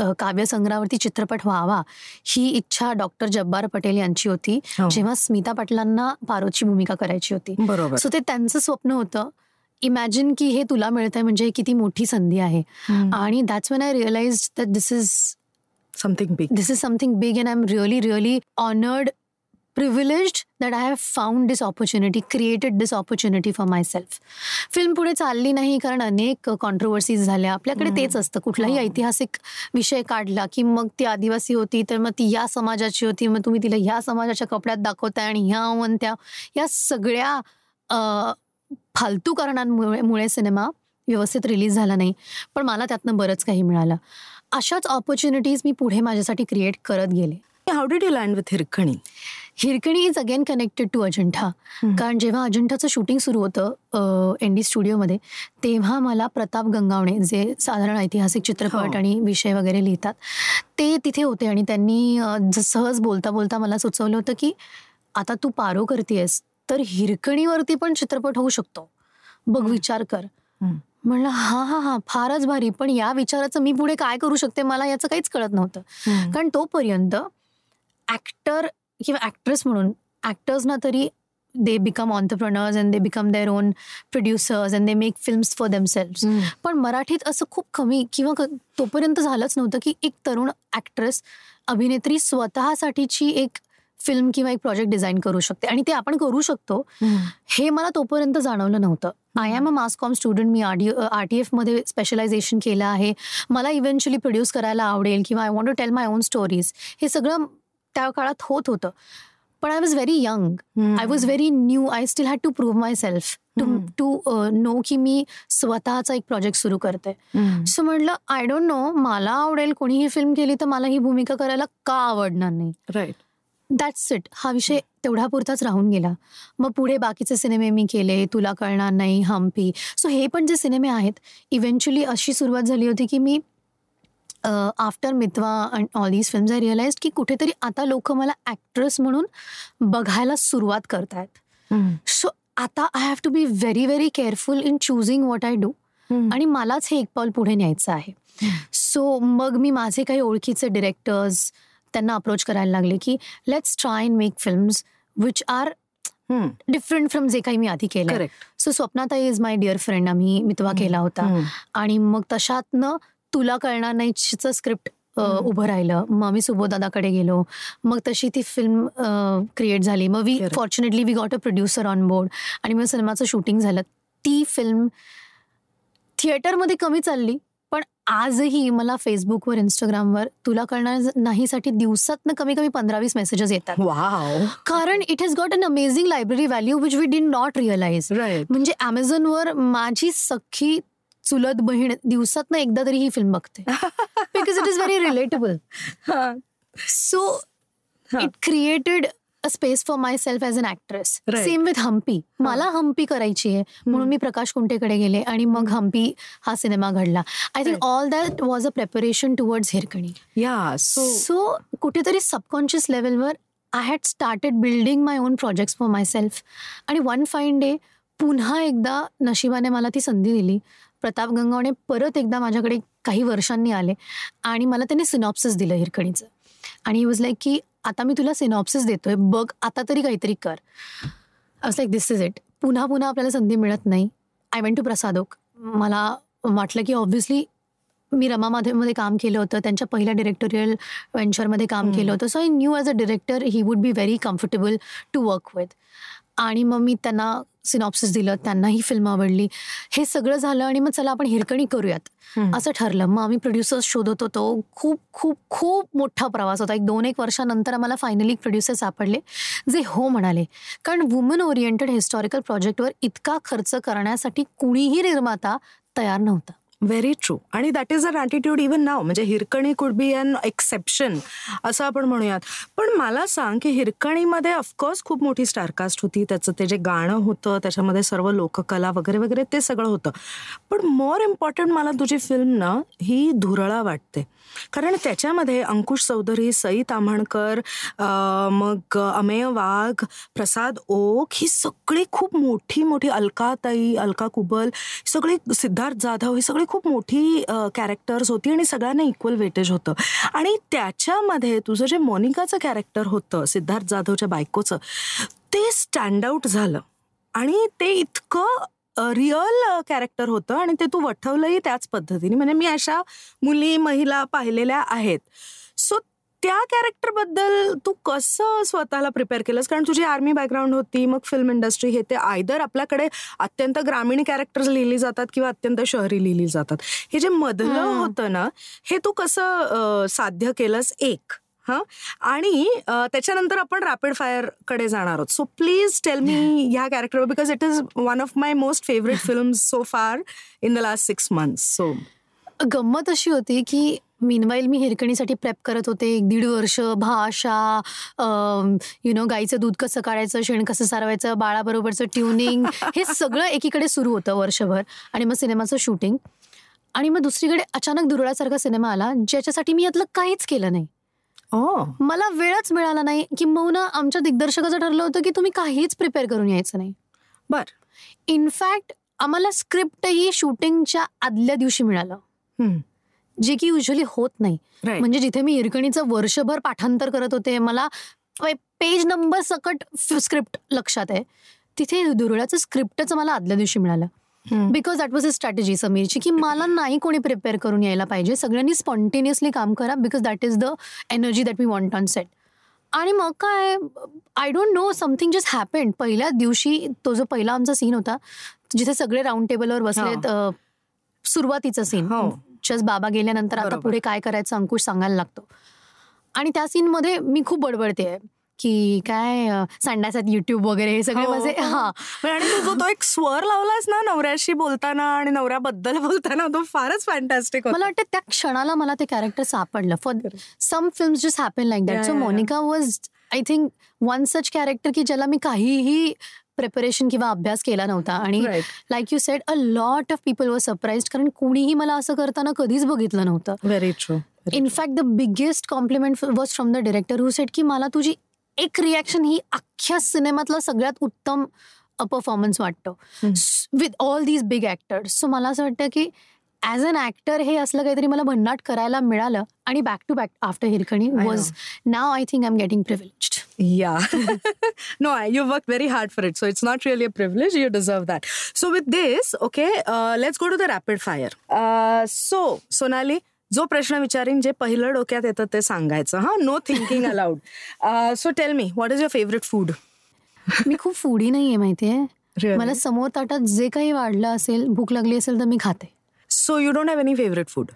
काव्यसंग्रहावरती चित्रपट व्हावा ही इच्छा डॉक्टर जब्बार पटेल यांची होती. हो. जेव्हा स्मिता पाटलांना पारोची भूमिका करायची होती. बरोबर. सो ते त्यांचं स्वप्न होतं इमॅजिन की हे तुला मिळतंय म्हणजे किती मोठी संधी आहे. आणि that's when I realise that this is something big this is something big and i'm really really honored privileged that i have found this opportunity created this opportunity for myself. Film पुढे चालली नाही कारण अनेक controversies झाल्या. आपल्याकडे तेच असतं. कुठलाही ऐतिहासिक विषय काढला की मग ती आदिवासी होती तर मग ती या समाजाची होती मग तुम्ही तिला ह्या समाजाच्या कपड्यात दाखवताय आणि ह्या वन त्या या सगळ्या फालतू कारणांमुळे मुळे सिनेमा व्यवस्थित रिलीज झाला नाही. पण मला त्यातनं बरंच काही मिळालं. अशाच ऑपॉर्च्युनिटीज मी पुढे माझ्यासाठी क्रिएट करत गेले. How did you land with Hirkani Hirkani is again connected to Ajanta. कारण जेव्हा अजिंठाचं शूटिंग सुरू होतं एन डी स्टुडिओमध्ये तेव्हा मला प्रताप गंगावणे जे साधारण ऐतिहासिक चित्रपट हो. आणि विषय वगैरे लिहितात ते तिथे होते. आणि त्यांनी सहज बोलता बोलता मला सुचवलं होतं की आता तू पारो करतेयस तर हिरकणीवरती पण चित्रपट होऊ शकतो. बघ विचार कर. म्हणलं हा हा हा फारच भारी. पण या विचाराचं मी पुढे काय करू शकते मला याचं काहीच कळत नव्हतं. कारण तोपर्यंत ॲक्टर किंवा ॲक्ट्रेस म्हणून ॲक्टर्सना तरी they become entrepreneurs and they become their own producers and they make films for themselves पण मराठीत असं खूप कमी किंवा तोपर्यंत झालंच नव्हतं की एक तरुण ॲक्ट्रेस अभिनेत्री स्वतःसाठीची एक फिल्म किंवा एक प्रोजेक्ट डिझाईन करू शकते. आणि ते आपण करू शकतो. हे मला तोपर्यंत जाणवलं नव्हतं. I am a mass com student me R D R T एफमध्ये स्पेशलायझेशन केलं आहे. मला इव्हेंच्युअली प्रोड्यूस करायला आवडेल किंवा I want to tell my own stories हे सगळं त्या काळात होत होतं. पण I was very young I was very new I still had to prove myself to. To know की मी स्वतःचा एक प्रोजेक्ट सुरू करते. सो म्हटलं आय डोंट नो मला आवडेल कोणी ही फिल्म केली तर मला ही भूमिका करायला का आवडणार नाही. राईट दॅट्स इट हा विषय तेवढ्यापुरताच राहून गेला. मग पुढे बाकीचे सिनेमे मी केले तुला कळणार नाही हम्पी. सो हे पण जे सिनेमे आहेत इव्हेंच्युअली अशी सुरुवात झाली होती की मी after Mitwa and all these films I realise की कुठेतरी आता लोक मला ॲक्ट्रेस म्हणून बघायला सुरुवात करतायत. सो आता I have to be very very careful in choosing what I do आणि मलाच हे एक पाऊल पुढे न्यायचं आहे. सो मग मी माझे काही ओळखीचे डिरेक्टर्स त्यांना अप्रोच करायला लागले की let's try and make films which are different from जे काही मी आधी केलं सो स्वप्नाताई इज माय डिअर फ्रेंड आम्ही मितवा केला होता. आणि मग तशातनं तुला कळणार नाहीचं स्क्रिप्ट. उभं राहिलं. मग आम्ही सुबोदादाकडे गेलो. मग तशी ती फिल्म क्रिएट झाली. मग we. Fortunately we got a producer on board आणि मग सिनेमाचं शूटिंग झालं. ती फिल्म थिएटरमध्ये कमी चालली. पण आजही मला फेसबुकवर इंस्टाग्रामवर तुला कळणार नाहीसाठी दिवसातनं कमी कमी पंधरा वीस मेसेजेस येतात कारण it has got an amazing library value which we did not realise म्हणजे अमेझॉनवर माझी सख्खी चुलत बहीण दिवसातनं एकदा तरी ही फिल्म बघते. Because it is very relatable so. It created a space for myself as an actress Right. Same with Hampi मला हम्पी करायची आहे. म्हणून मी प्रकाश कुंटेकडे गेले आणि मग हम्पी हा सिनेमा घडला. I think all that was a preparation towards Hirkani या सो सो कुठेतरी सबकॉन्शियस लेवलवर I had started building my own projects for myself आणि वन फाईन डे पुन्हा एकदा नशिबाने मला ती संधी दिली. प्रताप गंगावणे परत एकदा माझ्याकडे काही वर्षांनी आले आणि मला त्यांनी सिनॉप्सिस दिलं हिरकणीचं. आणि वॉज लाईक की आता मी तुला सिनॉप्सिस देतोय बघ आता तरी काहीतरी कर. Was like this is it पुन्हा पुन्हा आपल्याला संधी मिळत नाही. आय वेंट टू प्रसादोक मला वाटलं की ऑब्व्हियसली मी रमा माधवमध्ये काम केलं होतं त्यांच्या पहिल्या डिरेक्टोरियल व्हेंचरमध्ये काम. केलं होतं. So I knew as a director he would be very comfortable to work with आणि मग मी त्यांना सिनॉप्सिस दिलं त्यांनाही फिल्म आवडली. हे सगळं झालं आणि मग चला आपण हिरकणी करूयात. असं ठरलं. मग आम्ही प्रोड्युसर्स शोधत होतो. खूप खूप खूप मोठा प्रवास होता. एक दोन एक वर्षानंतर आम्हाला फायनली प्रोड्युसर सापडले जे हो म्हणाले. कारण वुमन ओरिएंटेड हिस्टॉरिकल प्रोजेक्टवर इतका खर्च करण्यासाठी कुणीही निर्माता तयार नव्हता. व्हेरी ट्रू आणि that is an attitude even now म्हणजे Hirkani could be an exception असं आपण म्हणूयात. पण मला सांग की हिरकणीमध्ये ऑफकोर्स खूप मोठी स्टारकास्ट होती. त्याचं ते जे गाणं होतं त्याच्यामध्ये सर्व लोककला वगैरे वगैरे ते सगळं होतं. पण मोर इम्पॉर्टंट मला तुझी फिल्म ना ही धुरळा वाटते. कारण त्याच्यामध्ये अंकुश चौधरी सई ताम्हणकर मग अमेय वाघ प्रसाद ओक ही सगळी खूप मोठी मोठी अलकाताई अलका कुबल सगळी सिद्धार्थ जाधव ही सगळी खूप मोठी कॅरेक्टर्स होती आणि सगळ्यांना इक्वल वेटेज होतं. आणि त्याच्यामध्ये तुझं जे मोनिकाचं कॅरेक्टर होतं सिद्धार्थ जाधवच्या बायकोचं ते स्टँड आउट झालं. आणि ते इतकं रिअल कॅरेक्टर होतं आणि ते तू वठवलंही त्याच पद्धतीने. म्हणजे मी अशा मुली महिला पाहिलेल्या आहेत. सो त्या कॅरेक्टरबद्दल तू कसं स्वतःला प्रिपेअर केलंस? कारण तुझी आर्मी बॅकग्राऊंड होती मग फिल्म इंडस्ट्री हे ते आयदर आपल्याकडे अत्यंत ग्रामीण कॅरेक्टर्स लिहिली जातात किंवा अत्यंत शहरी लिहिली जातात. हे जे मधलं होतं ना हे तू कसं साध्य केलंस? एक. हां? आणि त्याच्यानंतर आपण रॅपिड फायरकडे जाणार आहोत. सो प्लीज टेल मी ह्या character because it is one of my most favourite film so far in the last six months so गंमत अशी होती की मीनवाईल मी हिरकणीसाठी प्रेप करत होते. एक दीड वर्ष भाषा यु नो गाईचं दूध कसं काढायचं शेण कसं सारवायचं बाळाबरोबरचं ट्युनिंग हे सगळं एकीकडे सुरू होतं वर्षभर. आणि मग सिनेमाचं शूटिंग आणि मग दुसरीकडे अचानक दुरळासारखा सिनेमा आला ज्याच्यासाठी मी यातलं काहीच केलं नाही. मला वेळच मिळाला नाही किंबहुना आमच्या दिग्दर्शकाचं ठरलं होतं की तुम्ही काहीच प्रिपेअर करून यायचं नाही. बर. इनफॅक्ट आम्हाला स्क्रिप्टही शूटिंगच्या आदल्या दिवशी मिळालं. जे की युजली होत नाही. म्हणजे जिथे मी हिरकणीचं वर्षभर पाठांतर करत होते मला पेज नंबर सकट स्क्रिप्ट लक्षात आहे. तिथे दुरळ्याचं स्क्रिप्टच मला आदल्या दिवशी मिळालं. Because that was a strategy समीरची की मला नाही कोणी प्रिपेअर करून यायला पाहिजे. सगळ्यांनी स्पॉन्टेनियसली काम करा because that is the energy that we want on set आणि मग काय I don't know something just happen पहिल्या दिवशी तो जो पहिला आमचा सीन होता जिथे सगळे राऊंड टेबलवर बसलेत सुरुवातीचा सीन जस्ट बाबा गेल्यानंतर आता पुढे काय करायचं अंकुश सांगायला लागतो. आणि त्या सीनमध्ये मी खूप बडबडते आहे की काय संडासात युट्यूब वगैरे हे सगळे माझे हो, हो. हा आणि तू तो एक स्वर लावलास ना नवऱ्याशी बोलताना आणि नवऱ्याबद्दल बोलताना तो फारच फॅन्टॅस्टिक मला वाटतं त्या क्षणाला मला ते कॅरेक्टर सापडलं. For some film just happen like that so Monica was I think one such character की ज्याला मी काहीही प्रिपरेशन किंवा अभ्यास केला नव्हता. आणि like you said a lot of people were surprise कारण कोणीही मला असं करताना कधीच बघितलं नव्हतं. Very true in fact the biggest compliment was from the director who said की मला तुझी एक रिॲक्शन ही अख्ख्या सिनेमातला सगळ्यात उत्तम परफॉर्मन्स वाटतो with all these big actors so मला असं वाटतं की ॲज अन ऍक्टर हे असलं काहीतरी मला भन्नाट करायला मिळालं आणि back to back after Hirkani was now I think I am getting privilege Yeah. no, you worked very hard for it. So it's not really a privilege. You deserve that. So with this, okay, uh, let's go to the rapid fire. Uh, so, Sonali, जो प्रश्न विचारीन जे पहिलं डोक्यात येतं ते सांगायचं हा? No thinking aloud so tell me what is your favourite food मी खूप फूडी नाहीये माहितीये? मला समोर ताटात जे काही वाढलं असेल भूक लागली असेल तर मी खाते. So you don't have any favourite food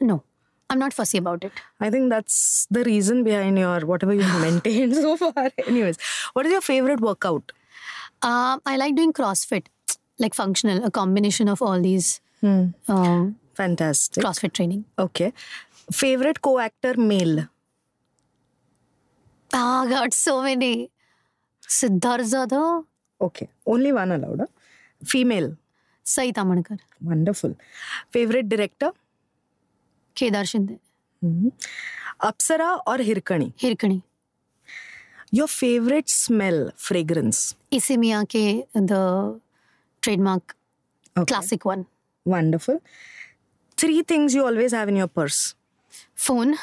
no I am not fussy about it I think that's the reason behind your whatever you maintain so far anyways what is your favourite workout I like doing CrossFit like functional a combination of all these Fantastic. CrossFit training. Okay. Favorite co-actor male? Ah, got so many. Siddharth Jadhav. Okay. Only one allowed. Huh? Female? Sai Tamadkar. Wonderful. Favorite director? Kedar Shinde. Mm-hmm. Apsara or Hirkani? Hirkani. Your favorite smell, fragrance? Isimiyake, the trademark okay. classic one. Wonderful. Three things you always have in your purse phone,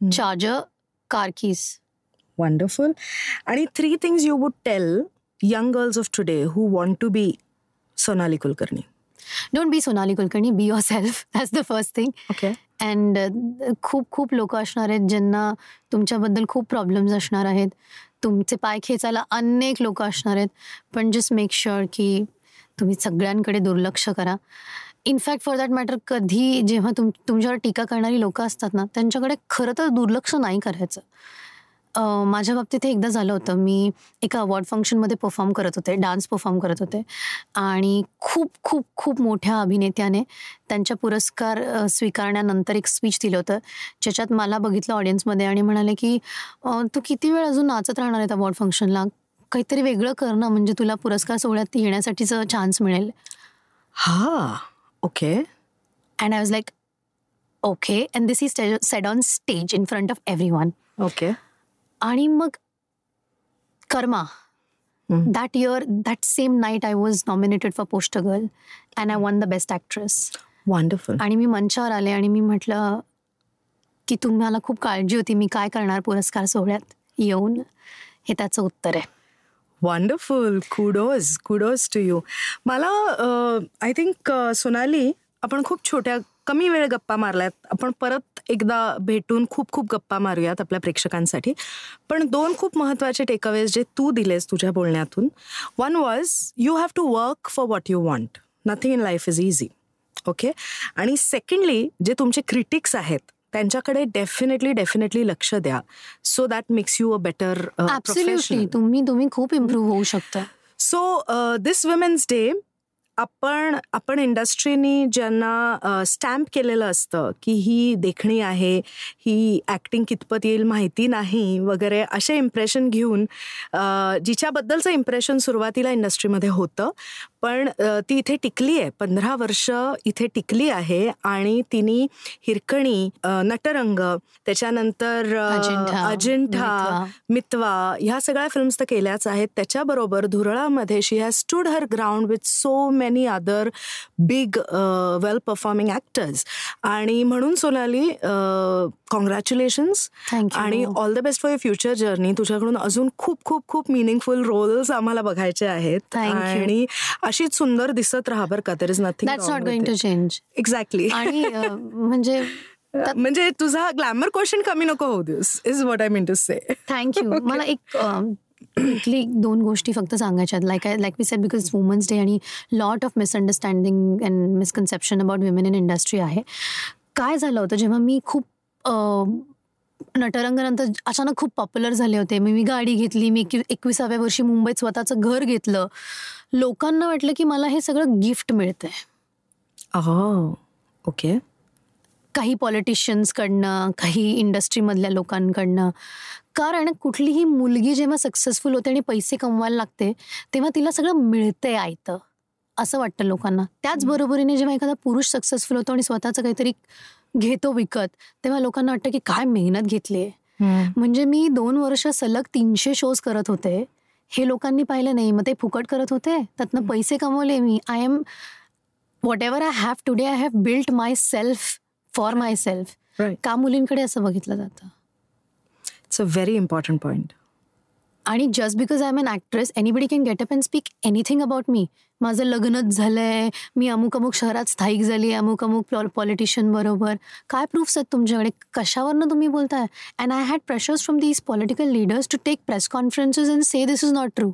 hmm. charger, car keys. Wonderful. And three things you would tell young girls of today who want to be Sonali Kulkarni. Don't be Sonali Kulkarni, be yourself. That's the first thing. Okay. And खूप खूप लोक असणार आहेत ज्यांना तुमच्याबद्दल खूप problems असणार आहेत तुमचे पाय खेचायला अनेक लोक असणार आहेत पण जस्ट मेक शुअर की तुम्ही सगळ्यांकडे दुर्लक्ष करा इनफॅक्ट फॉर दॅट मॅटर कधी जेव्हा तुम तुमच्यावर टीका करणारी लोक असतात ना त्यांच्याकडे खरं तर दुर्लक्ष नाही करायचं. माझ्या बाबतीत हे एकदा झालं होतं. मी एका अवॉर्ड फंक्शनमध्ये परफॉर्म करत होते डान्स परफॉर्म करत होते. आणि खूप खूप खूप मोठ्या अभिनेत्याने त्यांच्या पुरस्कार स्वीकारण्यानंतर एक स्पीच दिलं होतं. ज्याच्यात मला बघितलं ऑडियन्समध्ये आणि म्हणाले की तू किती वेळ अजून नाचत राहणार आहे अवॉर्ड फंक्शनला काहीतरी वेगळं कर ना म्हणजे तुला पुरस्कार सोहळ्यात येण्यासाठीचं चान्स मिळेल. हा. Okay and I was like okay and this is said on stage in front of everyone okay आणि मग कर्मा hmm. That year that same night I was nominated for Poster Girl and I won the best actress wonderful आणि मी मंचावर आले आणि मी म्हटलं की तुम्हाला खूप काळजी होती मी काय करणार पुरस्कार सोहळ्यात येऊन हे त्याचं उत्तर आहे wonderful kudos kudos to you मला uh, I think uh, Sonali आपण खूप छोट्या कमी वेळ गप्पा मारल्यात. आपण परत एकदा भेटून खूप खूप गप्पा मारूयात आपल्या प्रेक्षकांसाठी. पण दोन खूप महत्त्वाचे टेकअवेज जे तू दिलेस तुझ्या बोलण्यातून. One was you have to work for what you want nothing in life is easy okay आणि सेकंडली जे तुमचे क्रिटिक्स आहेत त्यांच्याकडे डेफिनेटली डेफिनेटली लक्ष द्या. So that makes you a better तुम्ही तुम्ही खूप इम्प्रूव्ह होऊ शकता. सो दिस विमेन्स डे आपण आपण इंडस्ट्रीनी ज्यांना स्टॅम्प केलेलं असतं की ही देखणी आहे ही ॲक्टिंग कितपत येईल माहिती नाही वगैरे असे इम्प्रेशन घेऊन अ, जिच्याबद्दलचं इम्प्रेशन सुरुवातीला इंडस्ट्रीमध्ये होतं. पण ती इथे टिकली आहे. पंधरा वर्ष इथे टिकली आहे आणि तिने हिरकणी नटरंग त्याच्यानंतर अजिंठा, मितवा. ह्या सगळ्या फिल्म्स तर केल्याच आहेत. त्याच्याबरोबर धुरळामध्ये she has stood her ground with so many other big well performing actors आणि म्हणून सोनाली कॉंग्रॅच्युलेशन्स आणि all the best for your future journey तुझ्याकडून अजून खूप खूप खूप मिनिंगफुल रोल्स आम्हाला बघायचे आहेत. आणि अशीच सुंदर दिसत राहा बरं का. Is nothing that's not going to change exactly आणि म्हणजे म्हणजे तुझा ग्लॅमर क्वेश्चन कमी नको होऊ this is what I mean to say thank you मला एक quickly दोन गोष्टी फक्त सांगायच्यात like I like we said because women's day आणि lot of misunderstanding and misconception about women in industry आहे. काय झालं होतं जेव्हा मी खूप नटरंगानंतर अचानक खूप पॉप्युलर झाले होते. मी मी गाडी घेतली मी एकवी- एकविसाव्या वर्षी मुंबईत स्वतःचं घर घेतलं. लोकांना वाटलं की मला हे सगळं गिफ्ट मिळतंय. ओके. काही पॉलिटिशियन्सकडनं काही इंडस्ट्रीमधल्या लोकांकडनं. कारण कुठलीही मुलगी जेव्हा सक्सेसफुल होते आणि पैसे कमवायला लागते तेव्हा तिला सगळं मिळतंय आयतं असं वाटतं लोकांना. त्याच बरोबरीने जेव्हा एखादा पुरुष सक्सेसफुल होतो आणि स्वतःचं काहीतरी घेतो विकत तेव्हा लोकांना वाटतं की काय मेहनत घेतली आहे. म्हणजे मी दोन वर्ष सलग तीनशे शोज करत होते. हे लोकांनी पाहिलं नाही मग ते फुकट करत होते. त्यातनं पैसे कमवले मी. I am whatever I have today I have built myself for myself का मुलींकडे असं बघितलं जातं? It's a very important point आणि just because I am an actress anybody can get up and speak anything about me माझं लग्नच झालंय मी अमुक अमुक शहरात स्थायिक झाली अमुक अमुक पॉलिटिशियन बरोबर. काय प्रूफ्स आहेत तुमच्याकडे? कशावरनं तुम्ही बोलताय? And I had pressures from these political leaders to take press conferences and say this is not true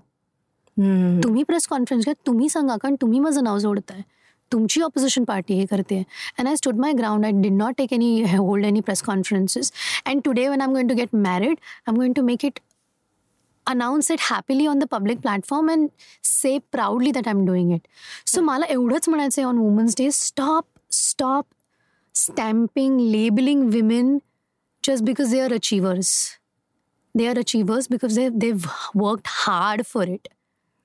तुम्ही प्रेस कॉन्फरन्स घ्या तुम्ही सांगा कारण तुम्ही माझं नाव जोडताय. तुमची ऑपोजिशन पार्टी हे करते. And I stood my ground I did not take any hold any press conferences and today when I am going to get married I am going to make it announce it happily on the public platform and say proudly that I'm doing it. So मला एवढंच म्हणायचं आहे on women's day stop stop stamping labelling women just because they are achievers. They are achievers because they, they've worked hard for it.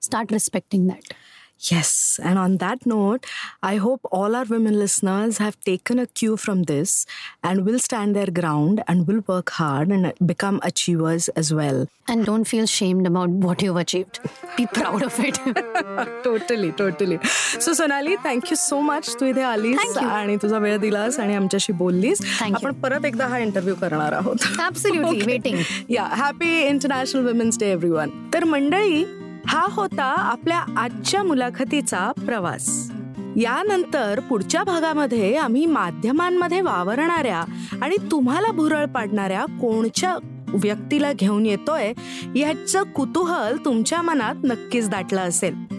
Start respecting that. Yes. And on that note, I hope all our women listeners have taken a cue from this and will stand their ground and will work hard and become achievers as well. And don't feel shamed about what you've achieved. Be proud of it. Totally totally so Sonali thank you so much तू इथे आलीस Thank you. आणि तुझा वेळ दिलास आणि आमच्याशी बोललीस Thank you. आपण परत एकदा हा इंटरव्ह्यू करणार आहोत Absolutely. Waiting. या happy international women's day everyone तर मंडळी हा होता आपल्या आजच्या मुलाखतीचा प्रवास. यानंतर पुढच्या भागामध्ये आम्ही माध्यमांमध्ये वावरणाऱ्या आणि तुम्हाला भुरळ पाडणाऱ्या कोणच्या व्यक्तीला घेऊन येतोय याचं कुतूहल तुमच्या मनात नक्कीच दाटलं असेल.